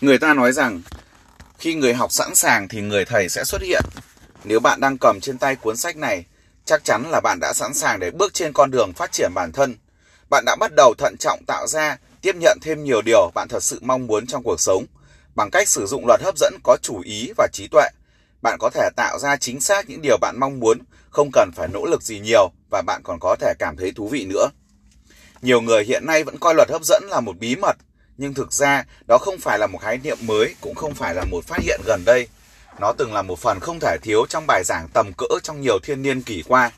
Người ta nói rằng khi người học sẵn sàng thì người thầy sẽ xuất hiện. Nếu bạn đang cầm trên tay cuốn sách này, chắc chắn là bạn đã sẵn sàng để bước trên con đường phát triển bản thân. Bạn đã bắt đầu thận trọng tạo ra, tiếp nhận thêm nhiều điều bạn thật sự mong muốn trong cuộc sống bằng cách sử dụng luật hấp dẫn có chủ ý và trí tuệ. Bạn có thể tạo ra chính xác những điều bạn mong muốn, không cần phải nỗ lực gì nhiều và bạn còn có thể cảm thấy thú vị nữa. Nhiều người hiện nay vẫn coi luật hấp dẫn là một bí mật, nhưng thực ra đó không phải là một khái niệm mới, cũng không phải là một phát hiện gần đây. Nó từng là một phần không thể thiếu trong bài giảng tầm cỡ trong nhiều thiên niên kỷ qua.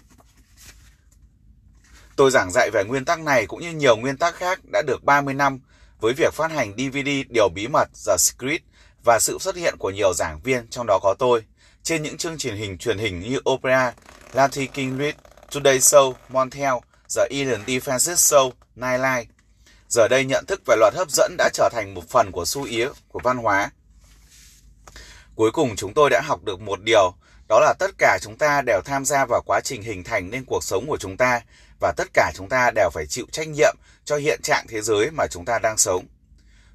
Tôi giảng dạy về nguyên tắc này cũng như nhiều nguyên tắc khác đã được 30 năm với việc phát hành DVD Điều Bí Mật The Secret và sự xuất hiện của nhiều giảng viên trong đó có tôi trên những chương trình hình truyền hình như Opera, Latin King Read, Today Show, Montel, The Ellen DeFrancis Show, Nightline. Giờ đây nhận thức về luật hấp dẫn đã trở thành một phần của xu ý của văn hóa. Cuối cùng chúng tôi đã học được một điều, đó là tất cả chúng ta đều tham gia vào quá trình hình thành nên cuộc sống của chúng ta và tất cả chúng ta đều phải chịu trách nhiệm cho hiện trạng thế giới mà chúng ta đang sống.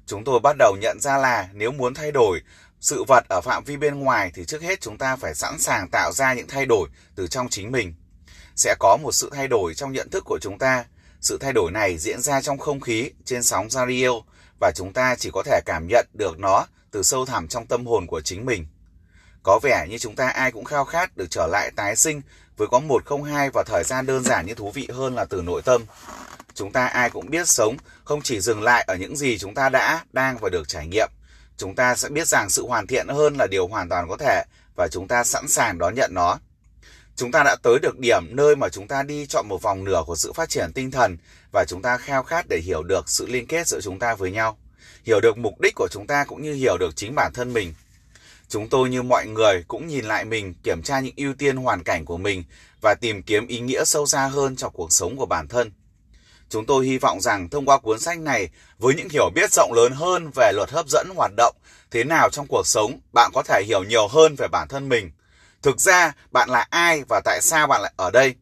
Chúng tôi bắt đầu nhận ra là nếu muốn thay đổi sự vật ở phạm vi bên ngoài thì trước hết chúng ta phải sẵn sàng tạo ra những thay đổi từ trong chính mình. Sẽ có một sự thay đổi trong nhận thức của chúng ta. Sự thay đổi này diễn ra trong không khí, trên sóng radio và chúng ta chỉ có thể cảm nhận được nó từ sâu thẳm trong tâm hồn của chính mình. Có vẻ như chúng ta ai cũng khao khát được trở lại tái sinh với có một không hai và thời gian đơn giản như thú vị hơn là từ nội tâm. Chúng ta ai cũng biết sống không chỉ dừng lại ở những gì chúng ta đã, đang và được trải nghiệm. Chúng ta sẽ biết rằng sự hoàn thiện hơn là điều hoàn toàn có thể và chúng ta sẵn sàng đón nhận nó. Chúng ta đã tới được điểm nơi mà chúng ta đi chọn một vòng nửa của sự phát triển tinh thần và chúng ta khao khát để hiểu được sự liên kết giữa chúng ta với nhau, hiểu được mục đích của chúng ta cũng như hiểu được chính bản thân mình. Chúng tôi như mọi người cũng nhìn lại mình, kiểm tra những ưu tiên hoàn cảnh của mình và tìm kiếm ý nghĩa sâu xa hơn cho cuộc sống của bản thân. Chúng tôi hy vọng rằng thông qua cuốn sách này, với những hiểu biết rộng lớn hơn về luật hấp dẫn hoạt động, thế nào trong cuộc sống, bạn có thể hiểu nhiều hơn về bản thân mình. Thực ra, bạn là ai và tại sao bạn lại ở đây?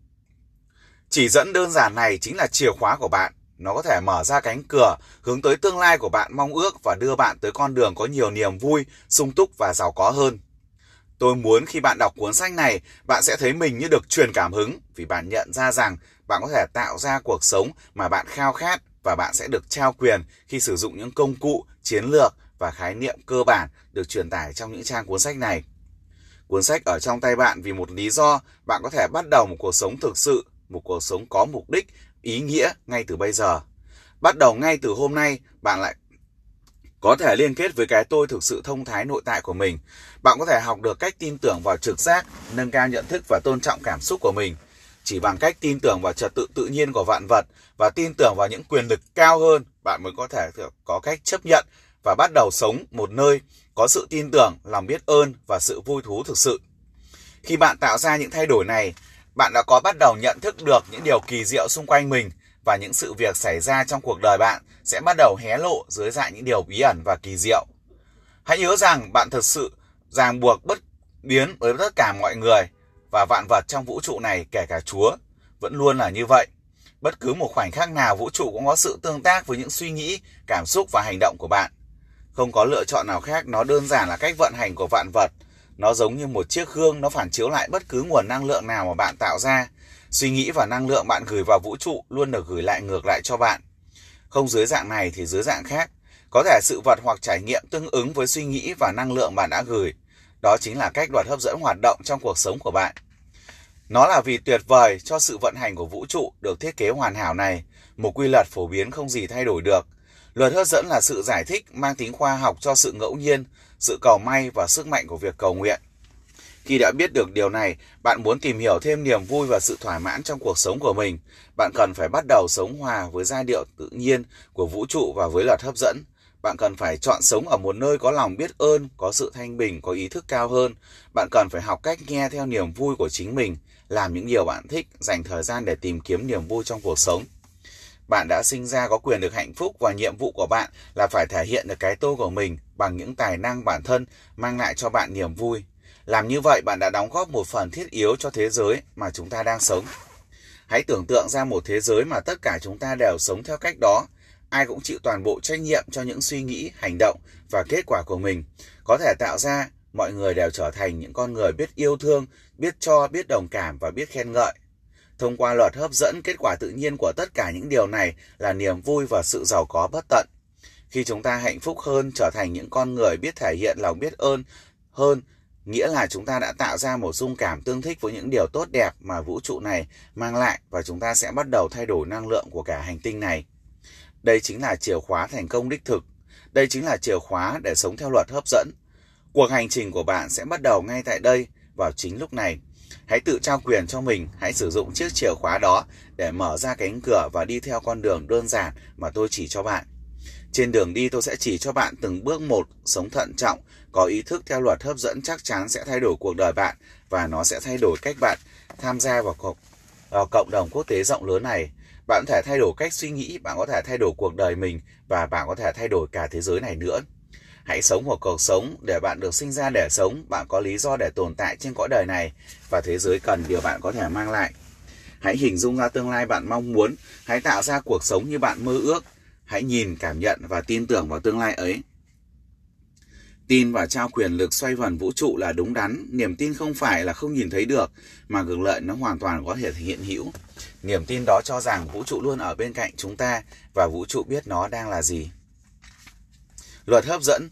Chỉ dẫn đơn giản này chính là chìa khóa của bạn. Nó có thể mở ra cánh cửa hướng tới tương lai của bạn mong ước và đưa bạn tới con đường có nhiều niềm vui, sung túc và giàu có hơn. Tôi muốn khi bạn đọc cuốn sách này, bạn sẽ thấy mình như được truyền cảm hứng vì bạn nhận ra rằng bạn có thể tạo ra cuộc sống mà bạn khao khát và bạn sẽ được trao quyền khi sử dụng những công cụ, chiến lược và khái niệm cơ bản được truyền tải trong những trang cuốn sách này. Cuốn sách ở trong tay bạn vì một lý do, bạn có thể bắt đầu một cuộc sống thực sự, một cuộc sống có mục đích, ý nghĩa ngay từ bây giờ. Bắt đầu ngay từ hôm nay, bạn lại có thể liên kết với cái tôi thực sự thông thái nội tại của mình. Bạn có thể học được cách tin tưởng vào trực giác, nâng cao nhận thức và tôn trọng cảm xúc của mình. Chỉ bằng cách tin tưởng vào trật tự tự nhiên của vạn vật và tin tưởng vào những quyền lực cao hơn, bạn mới có thể có cách chấp nhận và bắt đầu sống một nơi có sự tin tưởng, lòng biết ơn và sự vui thú thực sự. Khi bạn tạo ra những thay đổi này, bạn đã có bắt đầu nhận thức được những điều kỳ diệu xung quanh mình và những sự việc xảy ra trong cuộc đời bạn sẽ bắt đầu hé lộ dưới dạng những điều bí ẩn và kỳ diệu. Hãy nhớ rằng bạn thực sự ràng buộc bất biến với tất cả mọi người và vạn vật trong vũ trụ này kể cả Chúa vẫn luôn là như vậy. Bất cứ một khoảnh khắc nào vũ trụ cũng có sự tương tác với những suy nghĩ, cảm xúc và hành động của bạn. Không có lựa chọn nào khác, nó đơn giản là cách vận hành của vạn vật. Nó giống như một chiếc gương, nó phản chiếu lại bất cứ nguồn năng lượng nào mà bạn tạo ra. Suy nghĩ và năng lượng bạn gửi vào vũ trụ luôn được gửi lại ngược lại cho bạn. Không dưới dạng này thì dưới dạng khác. Có thể sự vật hoặc trải nghiệm tương ứng với suy nghĩ và năng lượng bạn đã gửi. Đó chính là cách luật hấp dẫn hoạt động trong cuộc sống của bạn. Nó là vì tuyệt vời cho sự vận hành của vũ trụ được thiết kế hoàn hảo này, một quy luật phổ biến không gì thay đổi được. Luật hấp dẫn là sự giải thích mang tính khoa học cho sự ngẫu nhiên, sự cầu may và sức mạnh của việc cầu nguyện. Khi đã biết được điều này, bạn muốn tìm hiểu thêm niềm vui và sự thỏa mãn trong cuộc sống của mình, bạn cần phải bắt đầu sống hòa với giai điệu tự nhiên của vũ trụ và với luật hấp dẫn. Bạn cần phải chọn sống ở một nơi có lòng biết ơn, có sự thanh bình, có ý thức cao hơn. Bạn cần phải học cách nghe theo niềm vui của chính mình, làm những điều bạn thích, dành thời gian để tìm kiếm niềm vui trong cuộc sống. Bạn đã sinh ra có quyền được hạnh phúc và nhiệm vụ của bạn là phải thể hiện được cái tôi của mình bằng những tài năng bản thân mang lại cho bạn niềm vui. Làm như vậy bạn đã đóng góp một phần thiết yếu cho thế giới mà chúng ta đang sống. Hãy tưởng tượng ra một thế giới mà tất cả chúng ta đều sống theo cách đó. ai cũng chịu toàn bộ trách nhiệm cho những suy nghĩ, hành động và kết quả của mình. Có thể tạo ra mọi người đều trở thành những con người biết yêu thương, biết cho, biết đồng cảm và biết khen ngợi. Thông qua luật hấp dẫn, kết quả tự nhiên của tất cả những điều này là niềm vui và sự giàu có bất tận. Khi chúng ta hạnh phúc hơn, trở thành những con người biết thể hiện lòng biết ơn hơn, nghĩa là chúng ta đã tạo ra một dung cảm tương thích với những điều tốt đẹp mà vũ trụ này mang lại và chúng ta sẽ bắt đầu thay đổi năng lượng của cả hành tinh này. Đây chính là chìa khóa thành công đích thực. Đây chính là chìa khóa để sống theo luật hấp dẫn. Cuộc hành trình của bạn sẽ bắt đầu ngay tại đây, vào chính lúc này. Hãy tự trao quyền cho mình, hãy sử dụng chiếc chìa khóa đó để mở ra cánh cửa và đi theo con đường đơn giản mà tôi chỉ cho bạn. Trên đường đi tôi sẽ chỉ cho bạn từng bước một, sống thận trọng, có ý thức theo luật hấp dẫn chắc chắn sẽ thay đổi cuộc đời bạn và nó sẽ thay đổi cách bạn tham gia vào cộng, vào ờ, cộng đồng quốc tế rộng lớn này. Bạn có thể thay đổi cách suy nghĩ, bạn có thể thay đổi cuộc đời mình và bạn có thể thay đổi cả thế giới này nữa. Hãy sống một cuộc sống để bạn được sinh ra để sống, bạn có lý do để tồn tại trên cõi đời này và thế giới cần điều bạn có thể mang lại. Hãy hình dung ra tương lai bạn mong muốn, hãy tạo ra cuộc sống như bạn mơ ước. Hãy nhìn, cảm nhận và tin tưởng vào tương lai ấy. Tin và trao quyền lực xoay vần vũ trụ là đúng đắn, niềm tin không phải là không nhìn thấy được, mà ngược lại nó hoàn toàn có thể hiện hữu. Niềm tin đó cho rằng vũ trụ luôn ở bên cạnh chúng ta và vũ trụ biết nó đang là gì. Luật hấp dẫn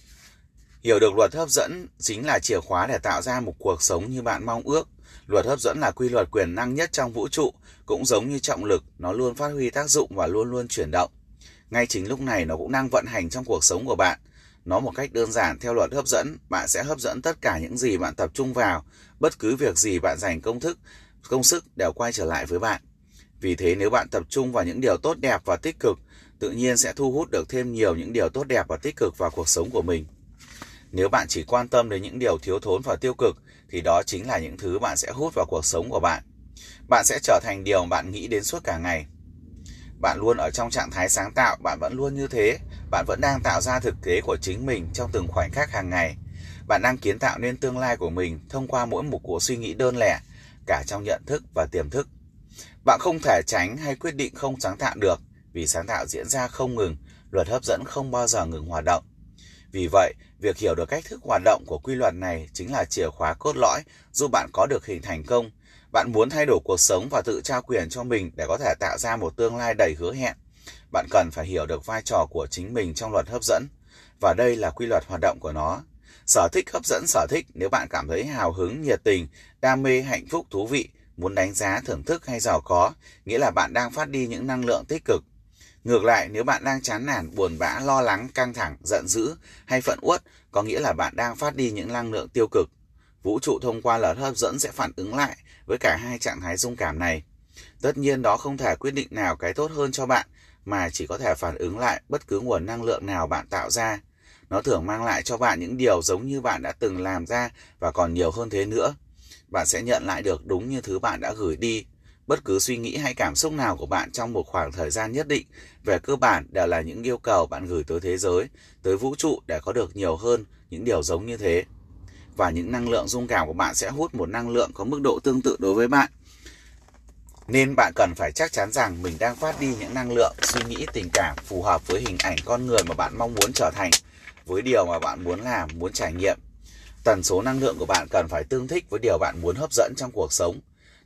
Hiểu được luật hấp dẫn chính là chìa khóa để tạo ra một cuộc sống như bạn mong ước. Luật hấp dẫn là quy luật quyền năng nhất trong vũ trụ, cũng giống như trọng lực, nó luôn phát huy tác dụng và luôn luôn chuyển động. Ngay chính lúc này nó cũng đang vận hành trong cuộc sống của bạn. Nó một cách đơn giản theo luật hấp dẫn, bạn sẽ hấp dẫn tất cả những gì bạn tập trung vào, bất cứ việc gì bạn dành công thức, công sức đều quay trở lại với bạn. Vì thế nếu bạn tập trung vào những điều tốt đẹp và tích cực, tự nhiên sẽ thu hút được thêm nhiều những điều tốt đẹp và tích cực vào cuộc sống của mình. Nếu bạn chỉ quan tâm đến những điều thiếu thốn và tiêu cực, thì đó chính là những thứ bạn sẽ hút vào cuộc sống của bạn. Bạn sẽ trở thành điều bạn nghĩ đến suốt cả ngày. Bạn luôn ở trong trạng thái sáng tạo, bạn vẫn luôn như thế. Bạn vẫn đang tạo ra thực tế của chính mình trong từng khoảnh khắc hàng ngày. Bạn đang kiến tạo nên tương lai của mình thông qua mỗi một cuộc suy nghĩ đơn lẻ, cả trong nhận thức và tiềm thức. Bạn không thể tránh hay quyết định không sáng tạo được, vì sáng tạo diễn ra không ngừng, luật hấp dẫn không bao giờ ngừng hoạt động. Vì vậy, việc hiểu được cách thức hoạt động của quy luật này chính là chìa khóa cốt lõi giúp bạn có được hình thành công. Bạn muốn thay đổi cuộc sống và tự trao quyền cho mình để có thể tạo ra một tương lai đầy hứa hẹn. Bạn cần phải hiểu được vai trò của chính mình trong luật hấp dẫn. Và đây là quy luật hoạt động của nó. Sở thích hấp dẫn sở thích nếu bạn cảm thấy hào hứng, nhiệt tình, đam mê, hạnh phúc, thú vị, muốn đánh giá, thưởng thức hay giàu có, nghĩa là bạn đang phát đi những năng lượng tích cực. Ngược lại, nếu bạn đang chán nản, buồn bã, lo lắng, căng thẳng, giận dữ hay phận uất, có nghĩa là bạn đang phát đi những năng lượng tiêu cực. Vũ trụ thông qua luật hấp dẫn sẽ phản ứng lại với cả hai trạng thái dung cảm này. Tất nhiên đó không thể quyết định nào cái tốt hơn cho bạn, mà chỉ có thể phản ứng lại bất cứ nguồn năng lượng nào bạn tạo ra. Nó thường mang lại cho bạn những điều giống như bạn đã từng làm ra và còn nhiều hơn thế nữa. Bạn sẽ nhận lại được đúng như thứ bạn đã gửi đi Bất cứ suy nghĩ hay cảm xúc nào của bạn trong một khoảng thời gian nhất định về cơ bản đều là những yêu cầu bạn gửi tới thế giới, tới vũ trụ để có được nhiều hơn những điều giống như thế. Và những năng lượng dung cảm của bạn sẽ hút một năng lượng có mức độ tương tự đối với bạn. Nên bạn cần phải chắc chắn rằng mình đang phát đi những năng lượng, suy nghĩ, tình cảm phù hợp với hình ảnh con người mà bạn mong muốn trở thành, với điều mà bạn muốn làm, muốn trải nghiệm. Tần số năng lượng của bạn cần phải tương thích với điều bạn muốn hấp dẫn trong cuộc sống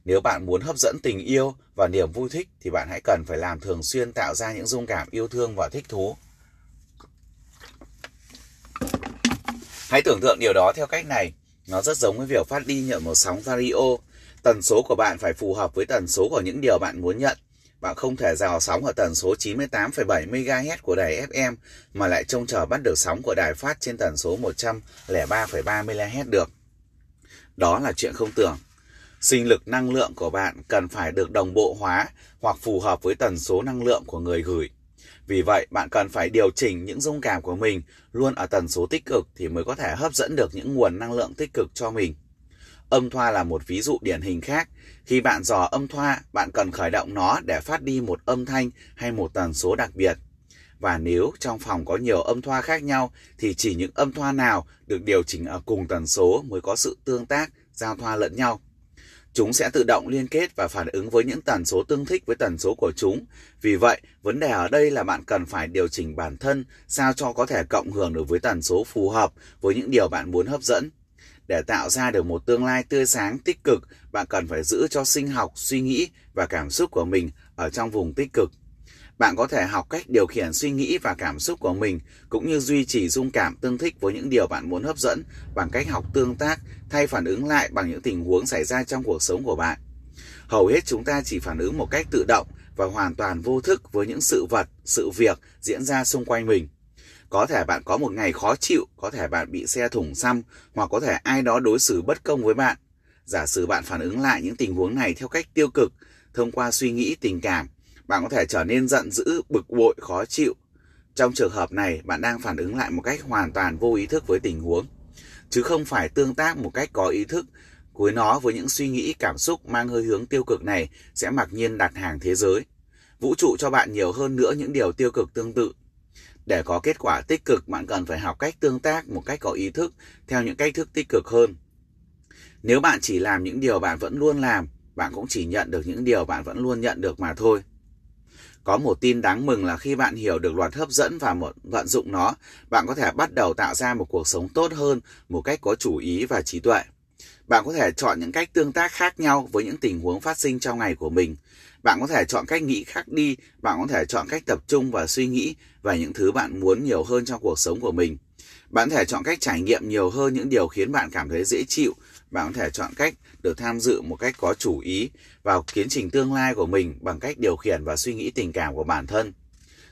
nếu bạn muốn hấp dẫn tình yêu và niềm vui thích thì bạn hãy cần phải làm thường xuyên tạo ra những dung cảm yêu thương và thích thú. Hãy tưởng tượng điều đó theo cách này. Nó rất giống với việc phát đi nhận một sóng radio. Tần số của bạn phải phù hợp với tần số của những điều bạn muốn nhận. Bạn không thể rào sóng ở tần số 98,7 MHz của đài FM mà lại trông chờ bắt được sóng của đài phát trên tần số 103,3 MHz được. Đó là chuyện không tưởng. Sinh lực năng lượng của bạn cần phải được đồng bộ hóa hoặc phù hợp với tần số năng lượng của người gửi. Vì vậy, bạn cần phải điều chỉnh những dung cảm của mình luôn ở tần số tích cực thì mới có thể hấp dẫn được những nguồn năng lượng tích cực cho mình. Âm thoa là một ví dụ điển hình khác. Khi bạn dò âm thoa, bạn cần khởi động nó để phát đi một âm thanh hay một tần số đặc biệt. Và nếu trong phòng có nhiều âm thoa khác nhau thì chỉ những âm thoa nào được điều chỉnh ở cùng tần số mới có sự tương tác, giao thoa lẫn nhau. Chúng sẽ tự động liên kết và phản ứng với những tần số tương thích với tần số của chúng. Vì vậy, vấn đề ở đây là bạn cần phải điều chỉnh bản thân sao cho có thể cộng hưởng được với tần số phù hợp với những điều bạn muốn hấp dẫn. Để tạo ra được một tương lai tươi sáng, tích cực, bạn cần phải giữ cho sinh học, suy nghĩ và cảm xúc của mình ở trong vùng tích cực. Bạn có thể học cách điều khiển suy nghĩ và cảm xúc của mình cũng như duy trì dung cảm tương thích với những điều bạn muốn hấp dẫn bằng cách học tương tác thay phản ứng lại bằng những tình huống xảy ra trong cuộc sống của bạn. Hầu hết chúng ta chỉ phản ứng một cách tự động và hoàn toàn vô thức với những sự vật, sự việc diễn ra xung quanh mình. Có thể bạn có một ngày khó chịu, có thể bạn bị xe thủng xăm, hoặc có thể ai đó đối xử bất công với bạn. Giả sử bạn phản ứng lại những tình huống này theo cách tiêu cực, thông qua suy nghĩ tình cảm, bạn có thể trở nên giận dữ, bực bội, khó chịu. Trong trường hợp này, bạn đang phản ứng lại một cách hoàn toàn vô ý thức với tình huống, chứ không phải tương tác một cách có ý thức cuối nó với những suy nghĩ cảm xúc mang hơi hướng tiêu cực này sẽ mặc nhiên đặt hàng thế giới. Vũ trụ cho bạn nhiều hơn nữa những điều tiêu cực tương tự. Để có kết quả tích cực, bạn cần phải học cách tương tác một cách có ý thức theo những cách thức tích cực hơn. Nếu bạn chỉ làm những điều bạn vẫn luôn làm, bạn cũng chỉ nhận được những điều bạn vẫn luôn nhận được mà thôi. Có một tin đáng mừng là khi bạn hiểu được luật hấp dẫn và một vận dụng nó, bạn có thể bắt đầu tạo ra một cuộc sống tốt hơn một cách có chủ ý và trí tuệ. Bạn có thể chọn những cách tương tác khác nhau với những tình huống phát sinh trong ngày của mình. Bạn có thể chọn cách nghĩ khác đi, bạn có thể chọn cách tập trung và suy nghĩ về những thứ bạn muốn nhiều hơn trong cuộc sống của mình. Bạn có thể chọn cách trải nghiệm nhiều hơn những điều khiến bạn cảm thấy dễ chịu. Bạn có thể chọn cách được tham dự một cách có chủ ý vào tiến trình tương lai của mình bằng cách điều khiển và suy nghĩ tình cảm của bản thân.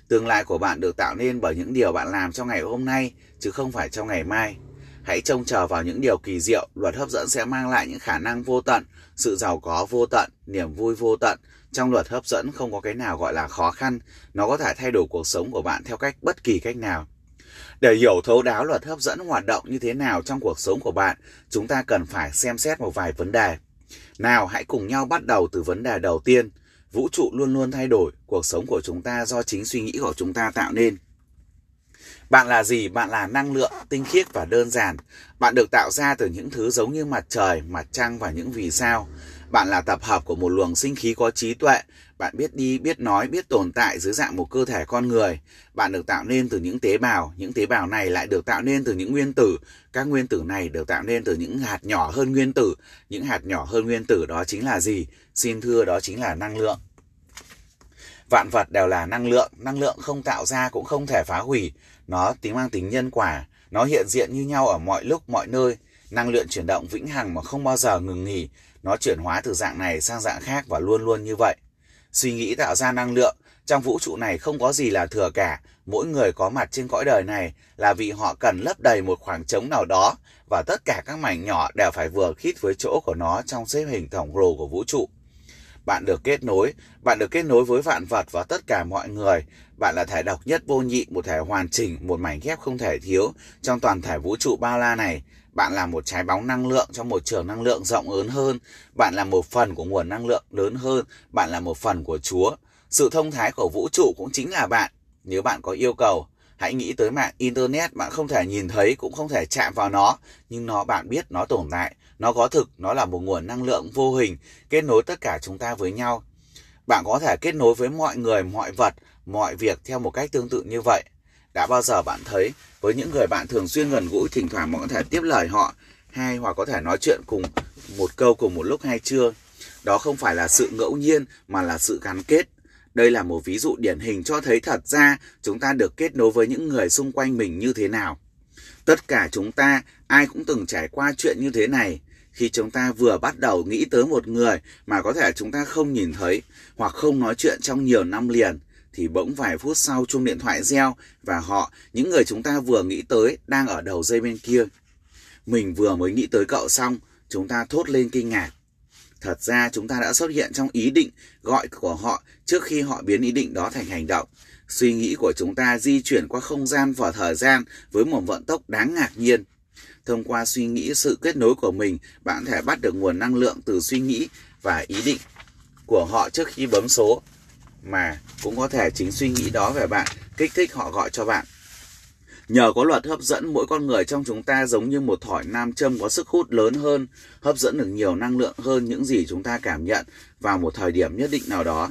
Tương lai của bạn được tạo nên bởi những điều bạn làm trong ngày hôm nay, chứ không phải trong ngày mai. Hãy trông chờ vào những điều kỳ diệu, luật hấp dẫn sẽ mang lại những khả năng vô tận, sự giàu có vô tận, niềm vui vô tận. Trong luật hấp dẫn không có cái nào gọi là khó khăn, nó có thể thay đổi cuộc sống của bạn theo cách bất kỳ cách nào. Để hiểu thấu đáo luật hấp dẫn hoạt động như thế nào trong cuộc sống của bạn, chúng ta cần phải xem xét một vài vấn đề. Nào, hãy cùng nhau bắt đầu từ vấn đề đầu tiên. Vũ trụ luôn luôn thay đổi, cuộc sống của chúng ta do chính suy nghĩ của chúng ta tạo nên. Bạn là gì? Bạn là năng lượng, tinh khiết và đơn giản. Bạn được tạo ra từ những thứ giống như mặt trời, mặt trăng và những vì sao. Bạn là tập hợp của một luồng sinh khí có trí tuệ. Bạn biết đi, biết nói, biết tồn tại dưới dạng một cơ thể con người. Bạn được tạo nên từ những tế bào. Những tế bào này lại được tạo nên từ những nguyên tử. Các nguyên tử này được tạo nên từ những hạt nhỏ hơn nguyên tử. Những hạt nhỏ hơn nguyên tử đó chính là gì? Xin thưa đó chính là năng lượng. Vạn vật đều là năng lượng. Năng lượng không tạo ra cũng không thể phá hủy. Nó tính mang tính nhân quả. Nó hiện diện như nhau ở mọi lúc, mọi nơi. Năng lượng chuyển động vĩnh hằng mà không bao giờ ngừng nghỉ. Nó chuyển hóa từ dạng này sang dạng khác và luôn luôn như vậy. Suy nghĩ tạo ra năng lượng. Trong vũ trụ này không có gì là thừa cả. Mỗi người có mặt trên cõi đời này là vì họ cần lấp đầy một khoảng trống nào đó và tất cả các mảnh nhỏ đều phải vừa khít với chỗ của nó trong xếp hình tổng lồ của vũ trụ. Bạn được kết nối, bạn được kết nối với vạn vật và tất cả mọi người. Bạn là thể độc nhất vô nhị, một thể hoàn chỉnh, một mảnh ghép không thể thiếu trong toàn thể vũ trụ bao la này. Bạn là một trái bóng năng lượng trong một trường năng lượng rộng lớn hơn. Bạn là một phần của nguồn năng lượng lớn hơn. Bạn là một phần của Chúa. Sự thông thái của vũ trụ cũng chính là bạn. Nếu bạn có yêu cầu, hãy nghĩ tới mạng Internet. Bạn không thể nhìn thấy, cũng không thể chạm vào nó. Nhưng nó bạn biết nó tồn tại. Nó có thực, nó là một nguồn năng lượng vô hình, kết nối tất cả chúng ta với nhau. Bạn có thể kết nối với mọi người, mọi vật, mọi việc theo một cách tương tự như vậy. Đã bao giờ bạn thấy với những người bạn thường xuyên gần gũi thỉnh thoảng bạn có thể tiếp lời họ hay hoặc có thể nói chuyện cùng một câu cùng một lúc hay chưa? Đó không phải là sự ngẫu nhiên mà là sự gắn kết. Đây là một ví dụ điển hình cho thấy thật ra chúng ta được kết nối với những người xung quanh mình như thế nào. Tất cả chúng ta, ai cũng từng trải qua chuyện như thế này. Khi chúng ta vừa bắt đầu nghĩ tới một người mà có thể chúng ta không nhìn thấy hoặc không nói chuyện trong nhiều năm liền, thì bỗng vài phút sau chuông điện thoại reo và họ, những người chúng ta vừa nghĩ tới, đang ở đầu dây bên kia. Mình vừa mới nghĩ tới cậu xong, chúng ta thốt lên kinh ngạc. Thật ra chúng ta đã xuất hiện trong ý định gọi của họ trước khi họ biến ý định đó thành hành động. Suy nghĩ của chúng ta di chuyển qua không gian và thời gian với một vận tốc đáng ngạc nhiên. Thông qua suy nghĩ sự kết nối của mình, bạn có thể bắt được nguồn năng lượng từ suy nghĩ và ý định của họ trước khi bấm số mà cũng có thể chính suy nghĩ đó về bạn kích thích họ gọi cho bạn. Nhờ có luật hấp dẫn, mỗi con người trong chúng ta giống như một thỏi nam châm có sức hút lớn hơn, hấp dẫn được nhiều năng lượng hơn những gì chúng ta cảm nhận vào một thời điểm nhất định nào đó.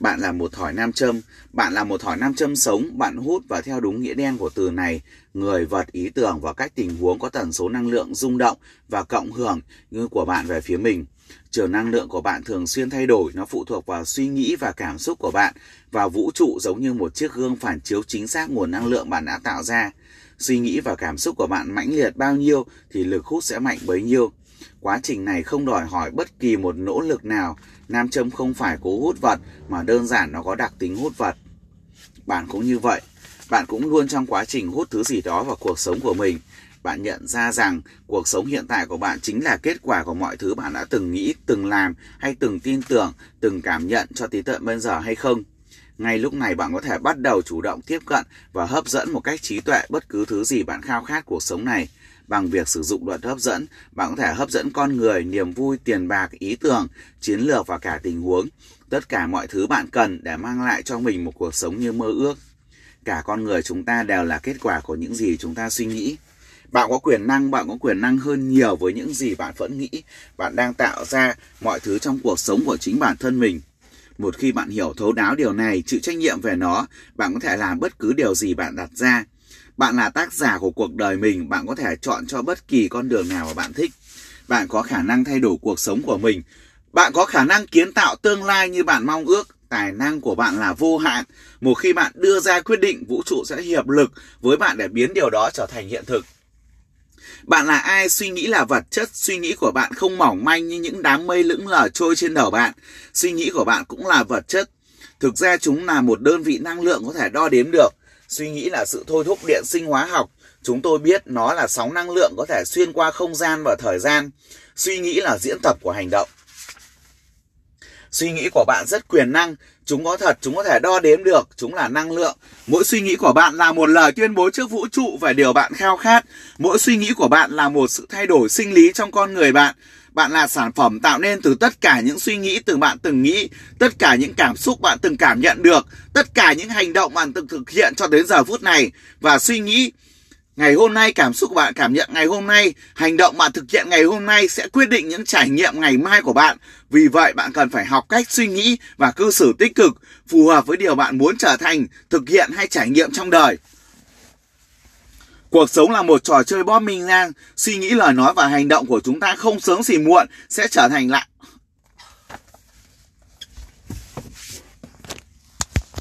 Bạn là một thỏi nam châm, bạn là một thỏi nam châm sống, bạn hút và theo đúng nghĩa đen của từ này, người, vật, ý tưởng và cách tình huống có tần số năng lượng rung động và cộng hưởng như của bạn về phía mình. Trường năng lượng của bạn thường xuyên thay đổi, nó phụ thuộc vào suy nghĩ và cảm xúc của bạn và vũ trụ giống như một chiếc gương phản chiếu chính xác nguồn năng lượng bạn đã tạo ra. Suy nghĩ và cảm xúc của bạn mãnh liệt bao nhiêu thì lực hút sẽ mạnh bấy nhiêu. Quá trình này không đòi hỏi bất kỳ một nỗ lực nào. Nam châm không phải cố hút vật mà đơn giản nó có đặc tính hút vật. Bạn cũng như vậy. Bạn cũng luôn trong quá trình hút thứ gì đó vào cuộc sống của mình. Bạn nhận ra rằng cuộc sống hiện tại của bạn chính là kết quả của mọi thứ bạn đã từng nghĩ, từng làm hay từng tin tưởng, từng cảm nhận cho tới tận bây giờ hay không. Ngay lúc này bạn có thể bắt đầu chủ động tiếp cận và hấp dẫn một cách trí tuệ bất cứ thứ gì bạn khao khát cuộc sống này. Bằng việc sử dụng luật hấp dẫn, bạn có thể hấp dẫn con người, niềm vui, tiền bạc, ý tưởng, chiến lược và cả tình huống. Tất cả mọi thứ bạn cần để mang lại cho mình một cuộc sống như mơ ước. Cả con người chúng ta đều là kết quả của những gì chúng ta suy nghĩ. Bạn có quyền năng, bạn có quyền năng hơn nhiều với những gì bạn vẫn nghĩ. Bạn đang tạo ra mọi thứ trong cuộc sống của chính bản thân mình. Một khi bạn hiểu thấu đáo điều này, chịu trách nhiệm về nó, bạn có thể làm bất cứ điều gì bạn đặt ra. Bạn là tác giả của cuộc đời mình, bạn có thể chọn cho bất kỳ con đường nào mà bạn thích. Bạn có khả năng thay đổi cuộc sống của mình. Bạn có khả năng kiến tạo tương lai như bạn mong ước. Tài năng của bạn là vô hạn. Một khi bạn đưa ra quyết định, vũ trụ sẽ hiệp lực với bạn để biến điều đó trở thành hiện thực. Bạn là ai suy nghĩ là vật chất, suy nghĩ của bạn không mỏng manh như những đám mây lững lờ trôi trên đầu bạn. Suy nghĩ của bạn cũng là vật chất. Thực ra chúng là một đơn vị năng lượng có thể đo đếm được. Suy nghĩ là sự thôi thúc điện sinh hóa học. Chúng tôi biết nó là sóng năng lượng có thể xuyên qua không gian và thời gian. Suy nghĩ là diễn tập của hành động. Suy nghĩ của bạn rất quyền năng, chúng có thật, chúng có thể đo đếm được, chúng là năng lượng. Mỗi suy nghĩ của bạn là một lời tuyên bố trước vũ trụ về điều bạn khao khát. Mỗi suy nghĩ của bạn là một sự thay đổi sinh lý trong con người bạn. Bạn là sản phẩm tạo nên từ tất cả những suy nghĩ từ bạn từng nghĩ, tất cả những cảm xúc bạn từng cảm nhận được, tất cả những hành động bạn từng thực hiện cho đến giờ phút này và suy nghĩ Ngày hôm nay cảm xúc của bạn cảm nhận ngày hôm nay, hành động bạn thực hiện ngày hôm nay sẽ quyết định những trải nghiệm ngày mai của bạn. Vì vậy bạn cần phải học cách suy nghĩ và cư xử tích cực, phù hợp với điều bạn muốn trở thành, thực hiện hay trải nghiệm trong đời. Cuộc sống là một trò chơi bom minh ngang, suy nghĩ lời nói và hành động của chúng ta không sớm gì muộn sẽ trở thành lại